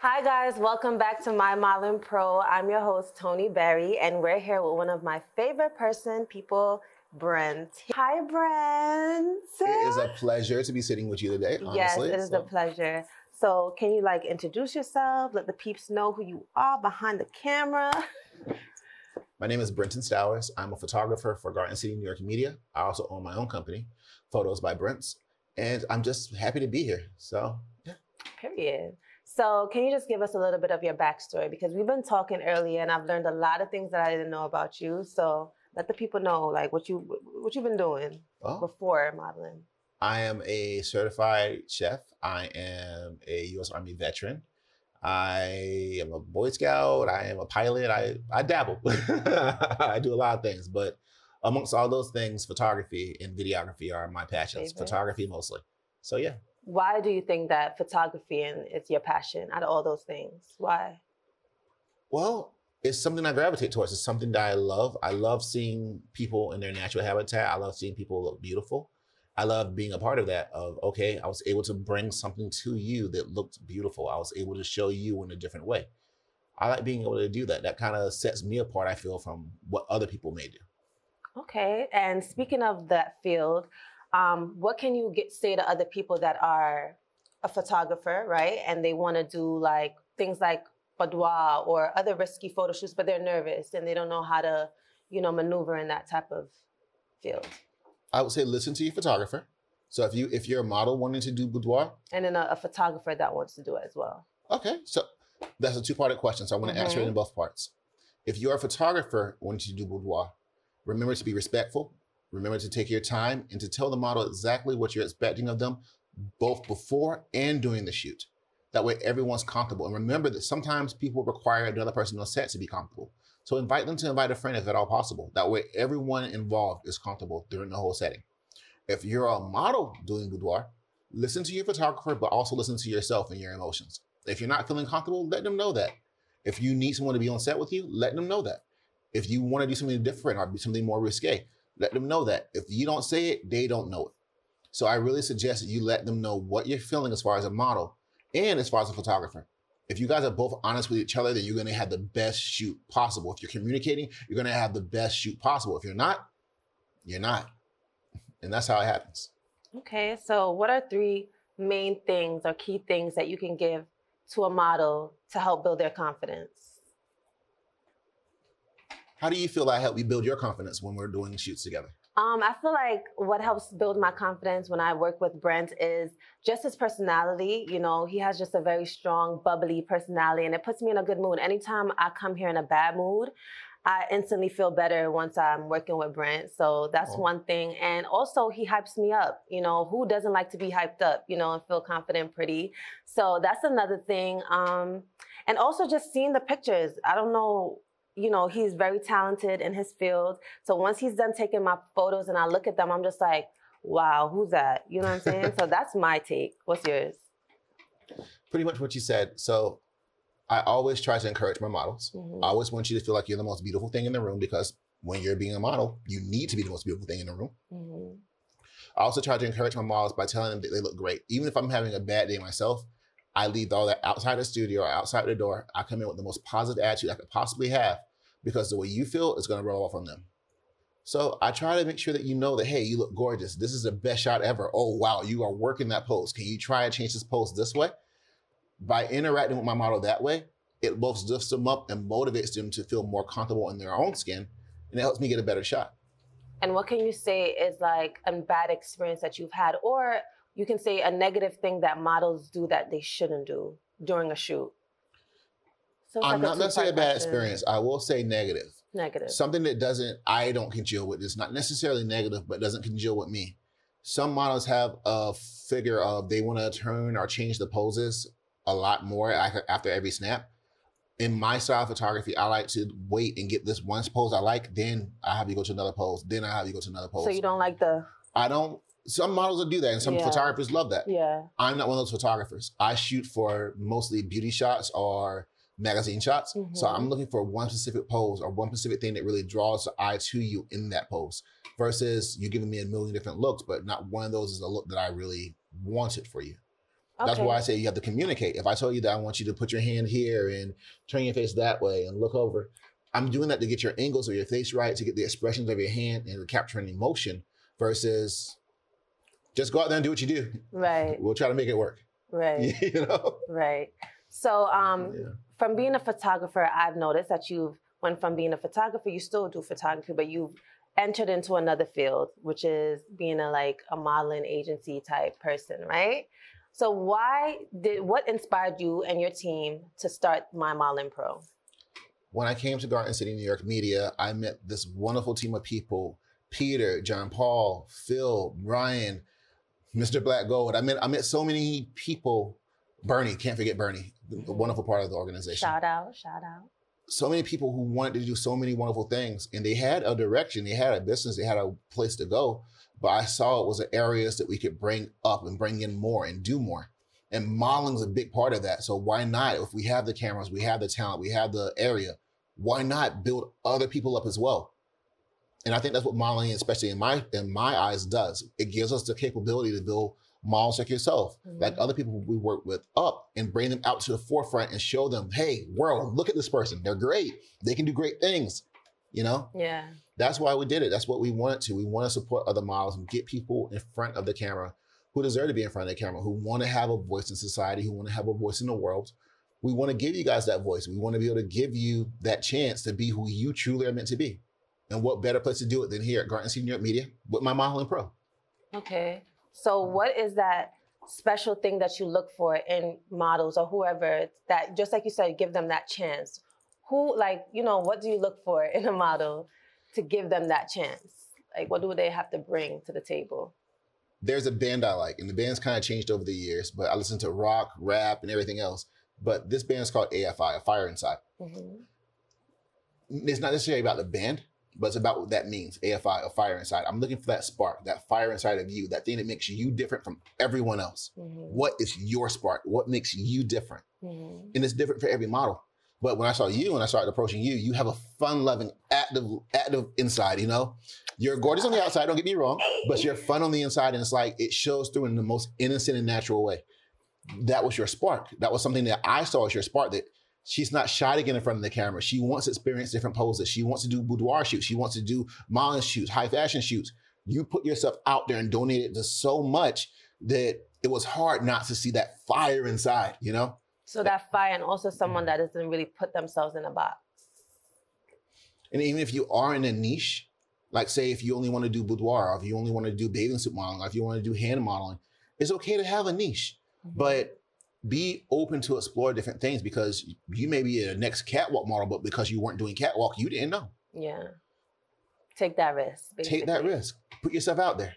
Hi guys, welcome back to My Modeling Pro. I'm your host Toni Berry, and we're here with one of my favorite person, people, Brent. Hi, Brent. It is a pleasure to be sitting with you today. Honestly. yes, it is So, a pleasure. So, can you like introduce yourself? Let the peeps know who you are behind the camera. My name is Brenton Stowers. I'm a photographer for Garden City New York Media. I also own my own company, Photos by Brents, and I'm just happy to be here. So, yeah. Period. So, can you just give us a little bit of your backstory? Because we've been talking earlier, and I've learned a lot of things that I didn't know about you. So, let the people know like what you what you've been doing Oh, before modeling. I am a certified chef. I am a U.S. Army veteran. I am a Boy Scout. I am a pilot. I I dabble. I do a lot of things, but amongst all those things, photography and videography are my passions. Favorite. Photography mostly. So yeah. Why do you think that photography and is your passion out of all those things? Why? Well, it's something I gravitate towards. It's something that I love. I love seeing people in their natural habitat. I love seeing people look beautiful. I love being a part of that. Of okay, I was able to bring something to you that looked beautiful. I was able to show you in a different way. I like being able to do that. That kind of sets me apart. I feel from what other people may do. Okay. And speaking of that field, um, what can you get say to other people that are a photographer, right? And they want to do like things like boudoir or other risky photo shoots, but they're nervous and they don't know how to, you know, maneuver in that type of field. I would say listen to your photographer. So if you if you're a model wanting to do boudoir, And then a, a photographer that wants to do it as well. Okay, so that's a two-parted question. So I'm going to answer it in mm-hmm. both parts. If you're a photographer wanting to do boudoir, remember to be respectful. Remember to take your time and to tell the model exactly what you're expecting of them, both before and during the shoot. That way, everyone's comfortable. And remember that sometimes people require another person on set to be comfortable. So invite them to invite a friend if at all possible. That way, everyone involved is comfortable during the whole setting. If you're a model doing boudoir, listen to your photographer, but also listen to yourself and your emotions. If you're not feeling comfortable, let them know that. If you need someone to be on set with you, let them know that. If you want to do something different or be something more risque, let them know that. If you don't say it, they don't know it. So I really suggest that you let them know what you're feeling as far as a model and as far as a photographer. If you guys are both honest with each other, then you're going to have the best shoot possible. If you're communicating, you're going to have the best shoot possible. If you're not, you're not. And that's how it happens. Okay, so what are three main things or key things that you can give to a model to help build their confidence? How do you feel I help you build your confidence when we're doing shoots together? Um, I feel like what helps build my confidence when I work with Brent is just his personality. You know, he has just a very strong, bubbly personality, and it puts me in a good mood. Anytime I come here in a bad mood, I instantly feel better once I'm working with Brent. So that's Oh. one thing. And also, he hypes me up. You know, who doesn't like to be hyped up, you know, and feel confident pretty? So that's another thing. Um, and also, just seeing the pictures. I don't know you know, he's very talented in his field. So once he's done taking my photos and I look at them, I'm just like, wow, who's that? You know what I'm saying? so that's my take. What's yours? Pretty much what you said. So I always try to encourage my models. Mhm. I always want you to feel like you're the most beautiful thing in the room because when you're being a model, you need to be the most beautiful thing in the room. Mhm. I also try to encourage my models by telling them that they look great. Even if I'm having a bad day myself, I leave all that outside the studio or outside the door. I come in with the most positive attitude I could possibly have because the way you feel is going to roll off on them. So I try to make sure that you know that, hey, you look gorgeous. This is the best shot ever. Oh, wow, you are working that pose. Can you try and change this pose this way? By interacting with my model that way, it both lifts them up and motivates them to feel more comfortable in their own skin. And it helps me get a better shot. And what can you say is like a bad experience that you've had? Or you can say a negative thing that models do that they shouldn't do during a shoot. So I'm like not necessarily a bad question. experience. I will say negative. Negative. Something that doesn't, I don't congeal with. It's not necessarily negative, but doesn't congeal with me. Some models have a figure of they want to turn or change the poses a lot more af- after every snap. In my style of photography, I like to wait and get this one pose I like, then I have you go to another pose, then I have you go to another pose. so you don't like the, I don't. Some models will do that, and some Yeah. photographers love that. yeah. I'm not one of those photographers. I shoot for mostly beauty shots or magazine shots. So Mhm. I'm looking for one specific pose or one specific thing that really draws the eye to you in that pose versus you giving me a million different looks, but not one of those is a look that I really wanted for you. That's why I say you have to communicate. If I tell you that I want you to put your hand here and turn your face that way and look over, I'm doing that to get your angles or your face right, to get the expressions of your hand and to capture an emotion versus just go out there and do what you do. Right, We'll try to make it work. right, you know? right. So, um, Yeah. from being a photographer, I've noticed that you've went from being a photographer, you still do photography, but you've entered into another field, which is being a like a modeling agency type person, right? So why did what inspired you and your team to start My Modeling Pro? When I came to Garden City, New York Media, I met this wonderful team of people Peter, John Paul, Phil, Ryan, Mr. Black Gold. I met, I met so many people. Bernie, can't forget Bernie, the wonderful part of the organization. Shout out, shout out. so many people who wanted to do so many wonderful things and they had a direction they had a business they had a place to go but i saw it was areas that we could bring up and bring in more and do more and modeling's a big part of that so why not if we have the cameras we have the talent we have the area why not build other people up as well and i think that's what modeling especially in my in my eyes does it gives us the capability to build models like yourself. Like Mhm. other people we work with up and bring them out to the forefront and show them hey world look at this person. They're great. They can do great things you know? Yeah. that's why we did it. That's what we wanted to. We want to support other models and get people in front of the camera who deserve to be in front of the camera who want to have a voice in society who want to have a voice in the world. We want to give you guys that voice. We want to be able to give you that chance to be who you truly are meant to be. And what better place to do it than here at garden senior media with my modeling pro. Okay. So what is that special thing that you look for in models or whoever that just like you said, give them that chance? Who like, you know, what do you look for in a model to give them that chance? Like what do they have to bring to the table? there's a band I like, and the band's kind of changed over the years, but I listen to rock, rap, and everything else. But this band's called AFI, A Fire Inside. Mhm. It's not necessarily about the band, but it's about what that means. AFI, A Fire Inside. I'm looking for that spark, that fire inside of you, that thing that makes you different from everyone else. Mhm. What is your spark? What makes you different? Mhm. And it's different for every model. But when I saw you and I started approaching you, you have a fun-loving, active, active inside. You know, you're gorgeous on the outside. Don't get me wrong, but you're fun on the inside, and it's like it shows through in the most innocent and natural way. That was your spark. That was something that I saw as your spark. That she's not shy to get in front of the camera. She wants to experience different poses. She wants to do boudoir shoots. She wants to do modeling shoots, high fashion shoots. You put yourself out there and donated to so much that it was hard not to see that fire inside. You know. So that fire and also someone that doesn't really put themselves in a box. And even if you are in a niche, like say if you only want to do boudoir, or if you only want to do bathing suit modeling, or if you want to do hand modeling, it's okay to have a niche, mm-hmm. but be open to explore different things because you may be a next catwalk model, but because you weren't doing catwalk, you didn't know. Yeah. Take that risk. Take that risk. Put yourself out there.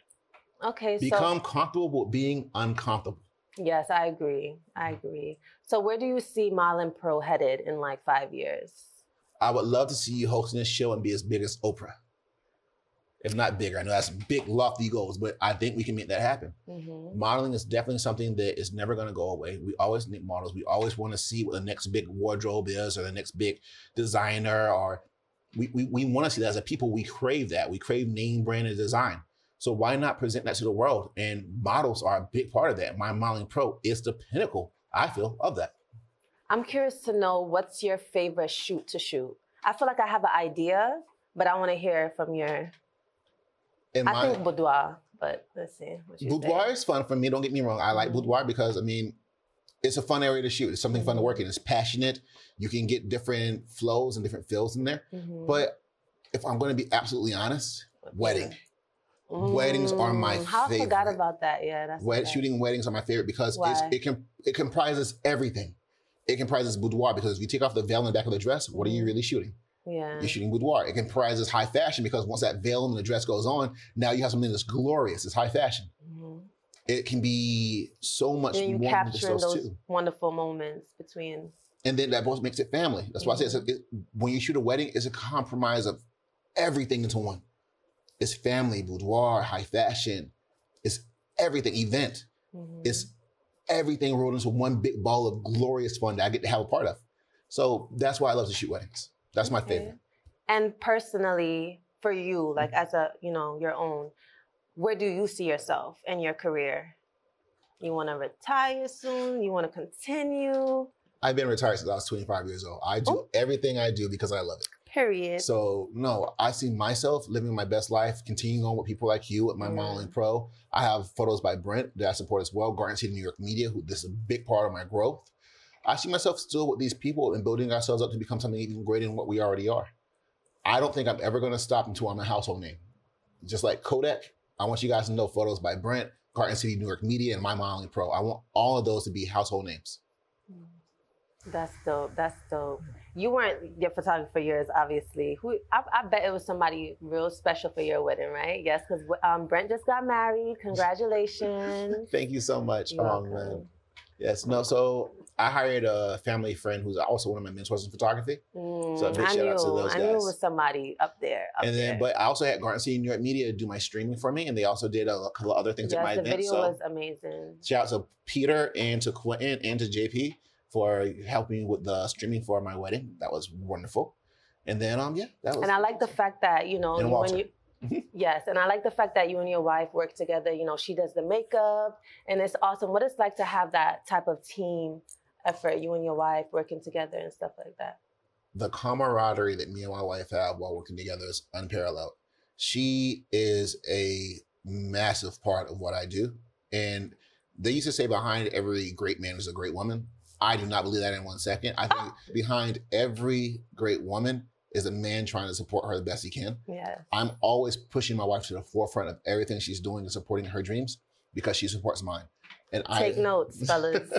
Okay. So Become comfortable with being uncomfortable. Yes, I agree. I agree. So where do you see Modeling Pro headed in like five years? I would love to see you hosting this show and be as big as Oprah. If not bigger. I know that's big, lofty goals, but I think we can make that happen. hmm modeling is definitely something that is never going to go away. We always need models. We always want to see what the next big wardrobe is or the next big designer or we, we, we want to see that as a people. We crave that. We crave name brand and design. So why not present that to the world? And models are a big part of that. My modeling pro is the pinnacle, I feel, of that. I'm curious to know what's your favorite shoot to shoot. I feel like I have an idea, but I want to hear from your. And I my think boudoir, but let's see. What you boudoir say. is fun for me. Don't get me wrong. I like Mhm. boudoir because I mean, it's a fun area to shoot. It's something fun to work in. It's passionate. You can get different flows and different feels in there. Mhm. But if I'm going to be absolutely honest, wedding. weddings are my Mm, How I forgot favorite. about that. Yeah, that's Wed- okay. shooting weddings are my favorite because it's, it can it comprises everything. It comprises boudoir because if you take off the veil in the back of the dress, what are you Mhm. really shooting? Yeah. You're shooting boudoir. It comprises high fashion because once that veil and the dress goes on, now you have something that's glorious. It's high fashion. Mhm. It can be so much And you more than just those those two. wonderful moments between. And then that both makes it family. That's why I say it, when you shoot a wedding, it's a compromise of everything into one. It's family, boudoir, high fashion. It's everything, event. Mhm. It's everything rolled into one big ball of glorious fun that I get to have a part of. So that's why I love to shoot weddings. That's my Okay. favorite. And personally, for you, like as a you know your own, where do you see yourself in your career? You want to retire soon? You want to continue? I've been retired since I was 25 years old. I do Oh. everything I do because I love it. Period. So no, I see myself living my best life, continuing on with people like you at my Yeah. modeling pro. I have photos by Brent that I support as well. Garden City New York Media, who this is a big part of my growth. I see myself still with these people and building ourselves up to become something even greater than what we already are. I don't think I'm ever going to stop until I'm a household name. Just like Kodak, I want you guys to know photos by Brent, Garden City New York Media, and my modeling pro. I want all of those to be household names. That's dope. That's dope. You weren't your photographer for years, obviously. Who I, I bet it was somebody real special for your wedding, right? Yes, because um, Brent just got married. Congratulations. Thank you so much. You're Oh welcome. man. Yes. No. So I hired a family friend who's also one of my mentors in photography. So a big Mm, I shout knew, out to those I knew it was somebody up there. Up and then, there. but I also had Garden City New York Media do my streaming for me, and they also did a couple of other things at my yes, the event. video So was amazing. shout out to Peter and to Quentin and to JP for helping with the streaming for my wedding. That was wonderful. And then, um, yeah, that was. And I like the fact that you know Walter. you. Mm-hmm. yes, and I like the fact that you and your wife work together. You know, she does the makeup, and it's awesome. What it's like to have that type of team effort, you and your wife working together and stuff like that. the camaraderie that me and my wife have while working together is unparalleled. She is a massive part of what I do. And they used to say behind every great man is a great woman. I do not believe that in one second. I think behind every great woman is a man trying to support her the best he can. Yes. I'm always pushing my wife to the forefront of everything she's doing and supporting her dreams because she supports mine. And Take I notes, fellas.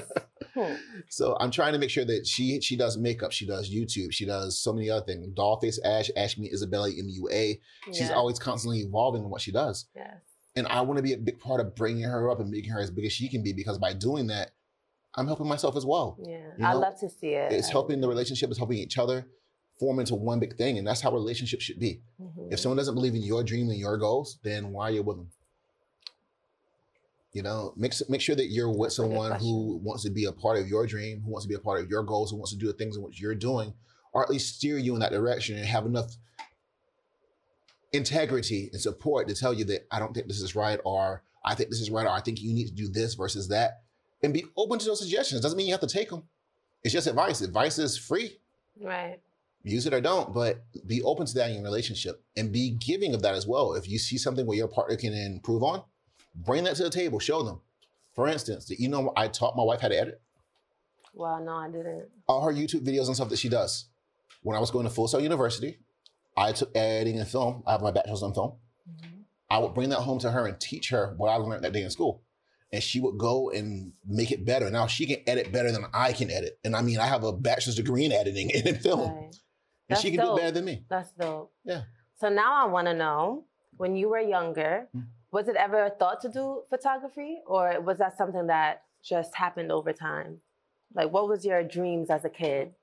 Hmm. so I'm trying to make sure that she she does makeup, she does YouTube, she does so many other things. Dollface Ash, Ash Me Isabella MUA. She's Yes, always constantly evolving in what she does. Yes. And I want to be a big part of bringing her up and making her as big as she can be because by doing that, I'm helping myself as well. Yeah. You I love to see it. It's helping the relationship, it's helping each other form into one big thing. And that's how relationships should be. Mhm. If someone doesn't believe in your dream and your goals, then why are you with them? You know, make make sure that you're with That's someone who wants to be a part of your dream, who wants to be a part of your goals, who wants to do the things in which you're doing, or at least steer you in that direction and have enough integrity and support to tell you that I don't think this is right, or I think this is right, or I think you need to do this versus that, and be open to those suggestions. Doesn't mean you have to take them. It's just advice. Advice is free Right. Use it or don't, but be open to that in your relationship and be giving of that as well. If you see something where your partner can improve on, bring that to the table, show them. For instance, did you know, I taught my wife how to edit Well, no, I didn't. all her YouTube videos and stuff that she does. When I was going to Full Sail University, I took editing and film. I have my bachelor's in film. Mm-hmm. I would bring that home to her and teach her what I learned that day in school. And she would go and make it better. Now she can edit better than I can edit. And I mean, I have a bachelor's degree in editing and in film. Right. And she can do dope. it better than me. That's dope. Yeah. So now I want to know when you were younger, Hmm. was it ever a thought to do photography or was that something that just happened over time? Like, what was your dreams as a kid?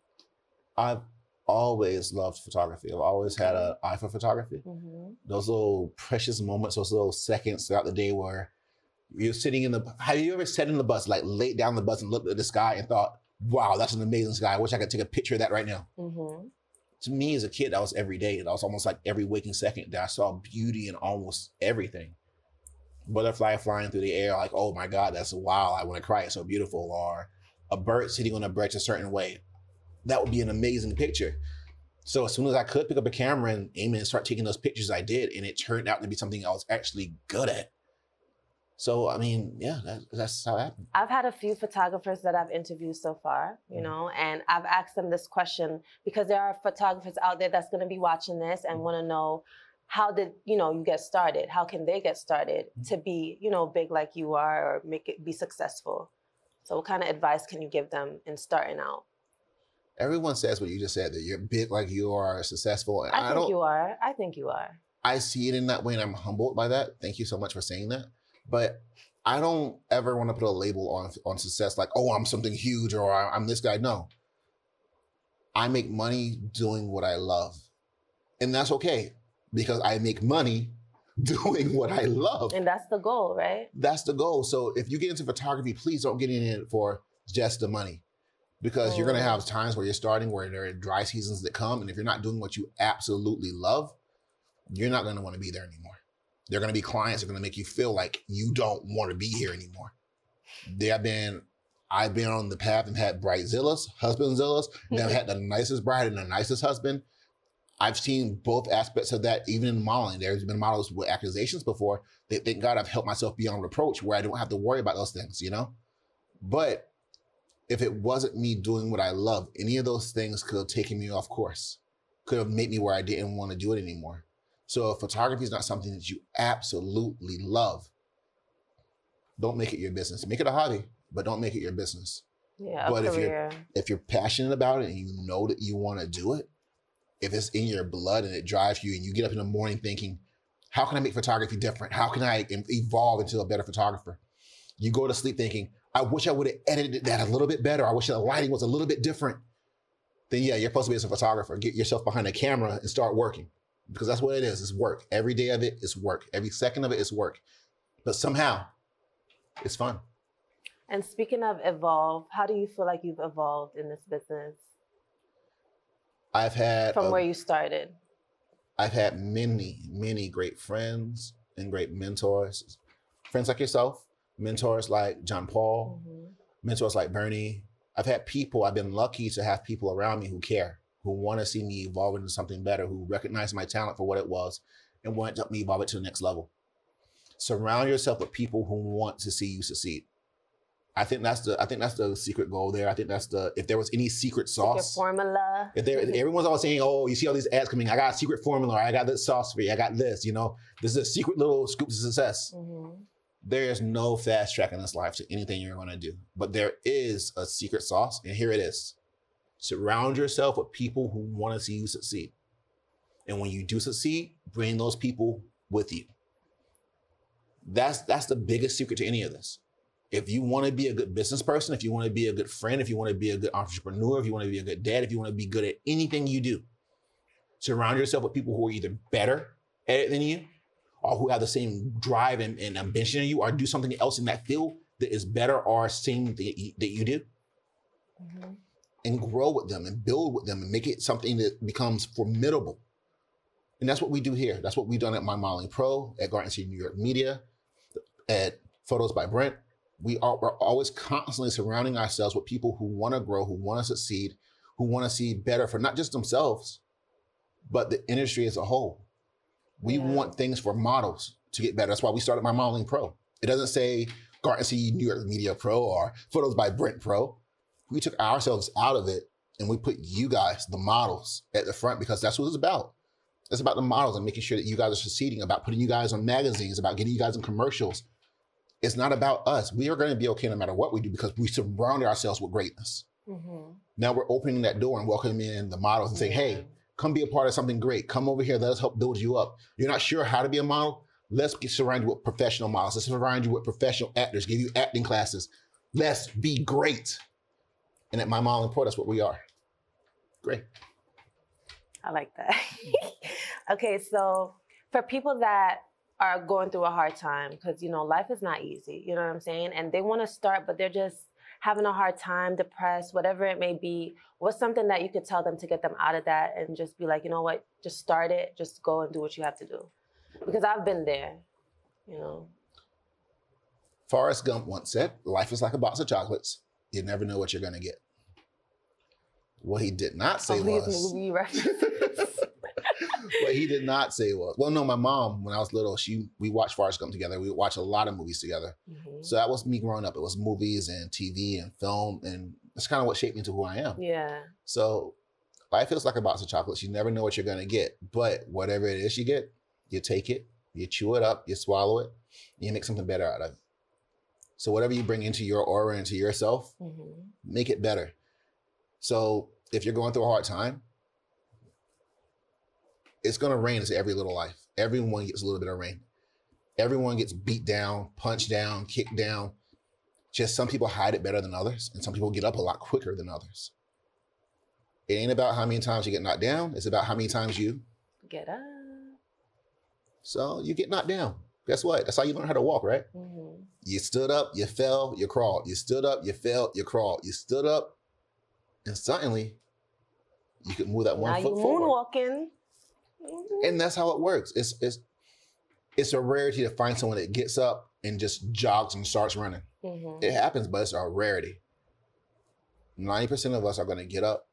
I've always loved photography. I've always had an eye for photography. hmm Those little precious moments, those little seconds throughout the day where you're sitting in the. Have you ever sat in the bus, like laid down the bus and looked at the sky and thought, "Wow, that's an amazing sky. I wish I could take a picture of that right now." hmm To me, as a kid, that was every day. That was almost like every waking second that I saw beauty in almost everything. Butterfly flying through the air, like, oh my God, that's wow, I want to cry, it's so beautiful. Or a bird sitting on a branch a certain way. That would be an amazing picture. So as soon as I could pick up a camera and aim and start taking those pictures, I did, and it turned out to be something I was actually good at. So I mean, yeah, that, that's how it happened. I've had a few photographers that I've interviewed so far, Mm-hmm. you know, and I've asked them this question because there are photographers out there that's going to be watching this Mm-hmm. and want to know how did you know you get started? How can they get started Mm-hmm. to be you know big like you are or make it be successful? So, what kind of advice can you give them in starting out? Everyone says what you just said that you're big like you are successful, I I, think you are. I think you are. I see it in that way, and I'm humbled by that. Thank you so much for saying that. But I don't ever want to put a label on on success, like, oh, I'm something huge or I'm this guy. No, I make money doing what I love, and that's okay because I make money doing what I love. And that's the goal, right? That's the goal. So if you get into photography, please don't get in it for just the money. because you're going to Mm. have times where you're starting where there are dry seasons that come and if you're not doing what you absolutely love you're not going to want to be there anymore there are going to be clients that are going to make you feel like you don't want to be here anymore. There have been i've been on the path and had bridezillas husbandzillas and i've had the nicest bride and the nicest husband. I've seen both aspects of that even in modeling. There's been models with accusations before that thank god i've helped myself beyond reproach where i don't have to worry about those things you know? But if it wasn't me doing what I love, any of those things could have taken me off course, could have made me where I didn't want to do it anymore. So if photography is not something that you absolutely love, don't make it your business. Make it a hobby, but don't make it your business. Yeah, But if you're- If you're passionate about it and you know that you want to do it, if it's in your blood and it drives you and you get up in the morning thinking, how can I make photography different? How can I evolve into a better photographer? You go to sleep thinking, I wish I would have edited that a little bit better. I wish the lighting was a little bit different. Then yeah, you're supposed to be as a photographer. Get yourself behind a camera and start working. Because that's what it is. It's work. Every day of it is work. Every second of it is work. But somehow it's fun. And speaking of evolve, how do you feel like you've evolved in this business I've had from a- where you started? I've had many, many great friends and great mentors. Friends like yourself, mentors like John Paul, Mhm. mentors like Bernie. I've had people, I've been lucky to have people around me who care, who want to see me evolve into something better, who recognize my talent for what it was and want to help me evolve it to the next level. Surround yourself with people who want to see you succeed. I think that's the I think that's the secret goal there. I think that's the if there was any secret Secret sauce. formula. If there, everyone's always saying, "Oh, you see all these ads coming. I got a secret formula. I got this sauce for you. I got this." You know, this is a secret little scoop to success. Mhm. There is no fast track in this life to anything you're going to do, but there is a secret sauce, and here it is: surround yourself with people who want to see you succeed, and when you do succeed, bring those people with you. That's that's the biggest secret to any of this. If you want to be a good business person, if you want to be a good friend, if you want to be a good entrepreneur, if you want to be a good dad, if you want to be good at anything you do, surround yourself with people who are either better at it than you or who have the same drive and, and ambition you or do something else in that field that is better or same that you, that you do Mhm. And grow with them and build with them and make it something that becomes formidable. And that's what we do here. That's what we've done at My Modeling Pro, at Garden City New York Media, at Photos by Brent. We are we're always constantly surrounding ourselves with people who want to grow, who want to succeed, who want to see better for not just themselves, but the industry as a whole. We Yeah. want things for models to get better. That's why we started My Modeling Pro. It doesn't say Garden City New York Media Pro or Photos by Brent Pro we took ourselves out of it and we put you guys, the models, at the front because that's what it's about. It's about the models and making sure that you guys are succeeding, about putting you guys on magazines, about getting you guys in commercials. It's not about us. We are going to be okay no matter what we do because we surround ourselves with greatness. Mhm. Now we're opening that door and welcoming in the models and saying, hey, come be a part of something great. Come over here. Let us help build you up. You're not sure how to be a model? Let's get surround you with professional models. Let's surround you with professional actors, give you acting classes. Let's be great. And at My Modeling Pro, that's what we are. Great. I like that. okay, so for people that are going through a hard time, because you know life is not easy, you know what I'm saying, and they want to start, but they're just having a hard time, depressed, whatever it may be. What's something that you could tell them to get them out of that and just be like, you know what, just start it, just go and do what you have to do, because I've been there, you know. Forrest Gump once said, Life is like a box of chocolates. You never know what you're going to get. What he did not say was, movie references. what he did not say was, well, no, my mom, when I was little, she we watched Forrest Gump together. We watched a lot of movies together. Mhm. So that was me growing up. It was movies and TV and film, and that's kind of what shaped me into who I am. Yeah. So life is like a box of chocolates. You never know what you're gonna get, but whatever it is you get, you take it, you chew it up, you swallow it, you make something better out of it. So whatever you bring into your aura, into yourself, hmm make it better. So if you're going through a hard time, it's gonna rain into every little life. Everyone gets a little bit of rain. Everyone gets beat down, punched down, kicked down. Just some people hide it better than others, and some people get up a lot quicker than others. It ain't about how many times you get knocked down, it's about how many times you. Get up. So you get knocked down. Guess what? That's how you learn how to walk, right? hmm You stood up, you fell, you crawled. You stood up, you fell, you crawled. You stood up, and suddenly you could move that one now you foot forward. moonwalking. Mhm. And that's how it works. It's it's it's a rarity to find someone that gets up and just jogs and starts running. Mhm. It happens, but it's a rarity. 90% of us are gonna get up,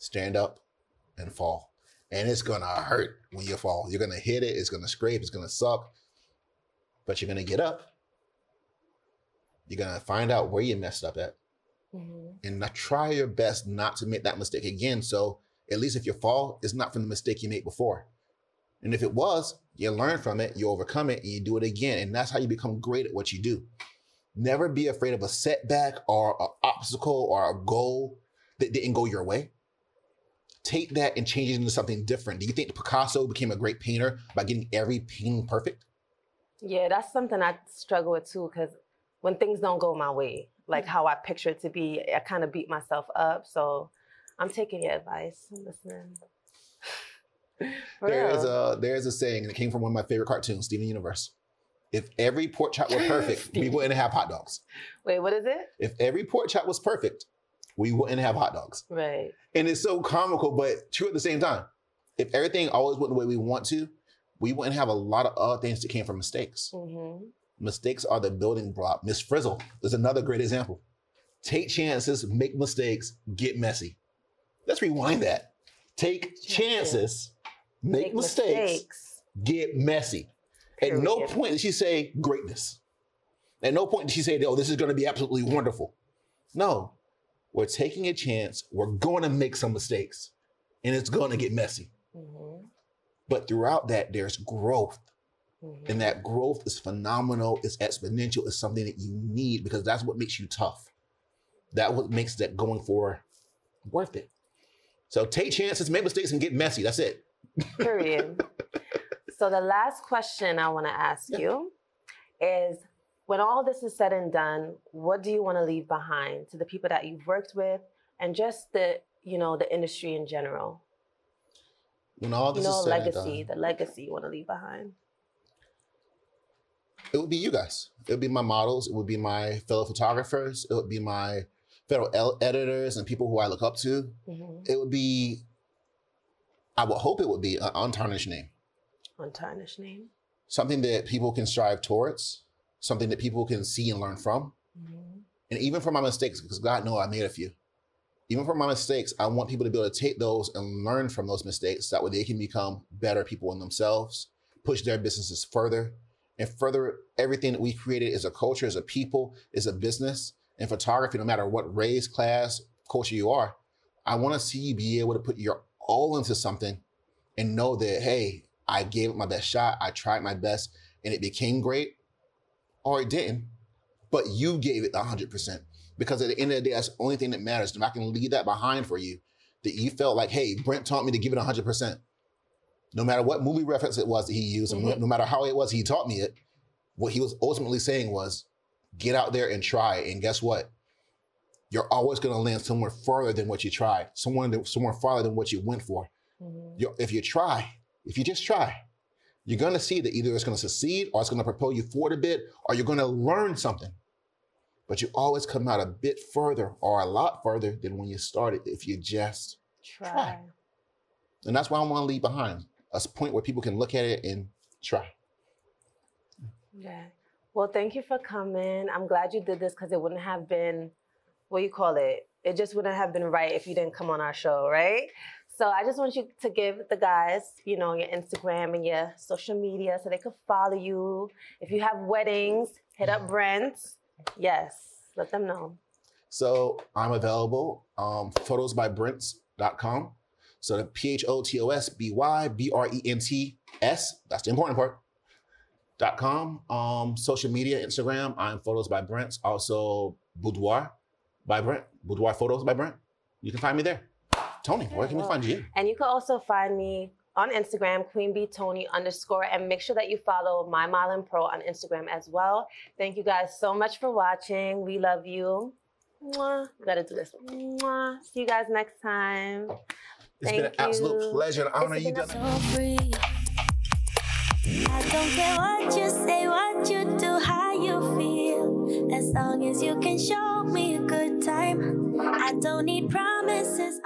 stand up, and fall. And it's gonna hurt when you fall. You're gonna hit it, it's gonna scrape, it's gonna suck. But you're gonna get up. You're gonna find out where you messed up at. Mhm. and not- try your best not to make that mistake again. So at least if you fall, it's not from the mistake you made before. And if it was, you learn from it, you overcome it, and you do it again. And that's how you become great at what you do. Never be afraid of a setback or an obstacle or a goal that didn't go your way. Take that and change it into something different. Do you think Picasso became a great painter by getting every painting perfect? Yeah, that's something I struggle with too, because when things don't go my way, like how I picture it to be, I kind of beat myself up. So I'm taking your advice. I'm listening. For There is a there is a saying, and it came from one of my favorite cartoons, Steven Universe. If every pork chop were perfect, we wouldn't have hot dogs. Wait, what is it? If every pork chop was perfect, we wouldn't have hot dogs. Right. And it's so comical, but true at the same time. If everything always went the way we want to, we wouldn't have a lot of other things that came from mistakes. hmm Mistakes are the building block. Miss Frizzle is another great example. Take chances, make mistakes, get messy. Let's rewind that. Take chances, make, mistakes, get messy. At no point did she say greatness. At no point did she say, oh, this is going to be absolutely wonderful. No, we're taking a chance. We're going to make some mistakes and it's going to get messy. hmm But throughout that, there's growth. hmm And that growth is phenomenal, it's exponential, it's something that you need because that's what makes you tough. That what makes that going for worth it. So take chances, make mistakes, and get messy. That's it. Period. so the last question I want to ask Yeah. you is when all this is said and done, what do you want to leave behind to the people that you've worked with and just the, you know, the industry in general? When all You this know, is said and legacy, done, the legacy you want to leave behind. it would be you guys. It would be my models. It would be my fellow photographers. It would be my fellow el- editors and people who I look up to. hmm It would be, I would hope it would be an untarnished name. Untarnished name. Something that people can strive towards, something that people can see and learn from. hmm And even from my mistakes, because God knows I made a few. Even from my mistakes, I want people to be able to take those and learn from those mistakes. That way they can become better people in themselves, push their businesses further, and further everything that we created as a culture, as a people, as a business, and photography, no matter what race, class, culture you are. I want to see you be able to put your all into something and know that, hey, I gave it my best shot. I tried my best and it became great or it didn't but you gave it 100%. Because at the end of the day, that's the only thing that matters. If I can leave that behind for you, that you felt like, hey, Brent taught me to give it 100%. No matter what movie reference it was that he used, and Mhm. no matter how it was he taught me it, what he was ultimately saying was, get out there and try. And guess what? You're always going to land somewhere further than what you tried, somewhere, somewhere farther than what you went for. hmm you if you try, if you just try, you're going to see that either it's going to succeed or it's going to propel you forward a bit or you're going to learn something. But you always come out a bit further or a lot further than when you started if you just, Try. and that's why I want to leave behind a point where people can look at it and try. Yeah. Well, thank you for coming. I'm glad you did this because it wouldn't have been, what you call it? It just wouldn't have been right if you didn't come on our show, right? So I just want you to give the guys, you know, your Instagram and your social media so they could follow you. If you have weddings, hit up Brent. Yes, let them know. So I'm available, um, photosbybrents.com. So the P H O T O S B Y B R E N T S, that's the important part. Dot com. Um, social media, Instagram, I'm Photos by Brent. Also, Boudoir by Brent, Boudoir Photos by Brent. You can find me there. Toni, where can we find you? And you can also find me on Instagram, Queen Bee Toni underscore, and make sure that you follow My Modeling Pro on Instagram as well. Thank you guys so much for watching. We love you. Mwah. Gotta do this. Mwah. See you guys next time. It's been an Thank absolute pleasure and honor you done. so free. I don't care what you say, what you do, how you feel. As long as you can show me a good time. I don't need promises.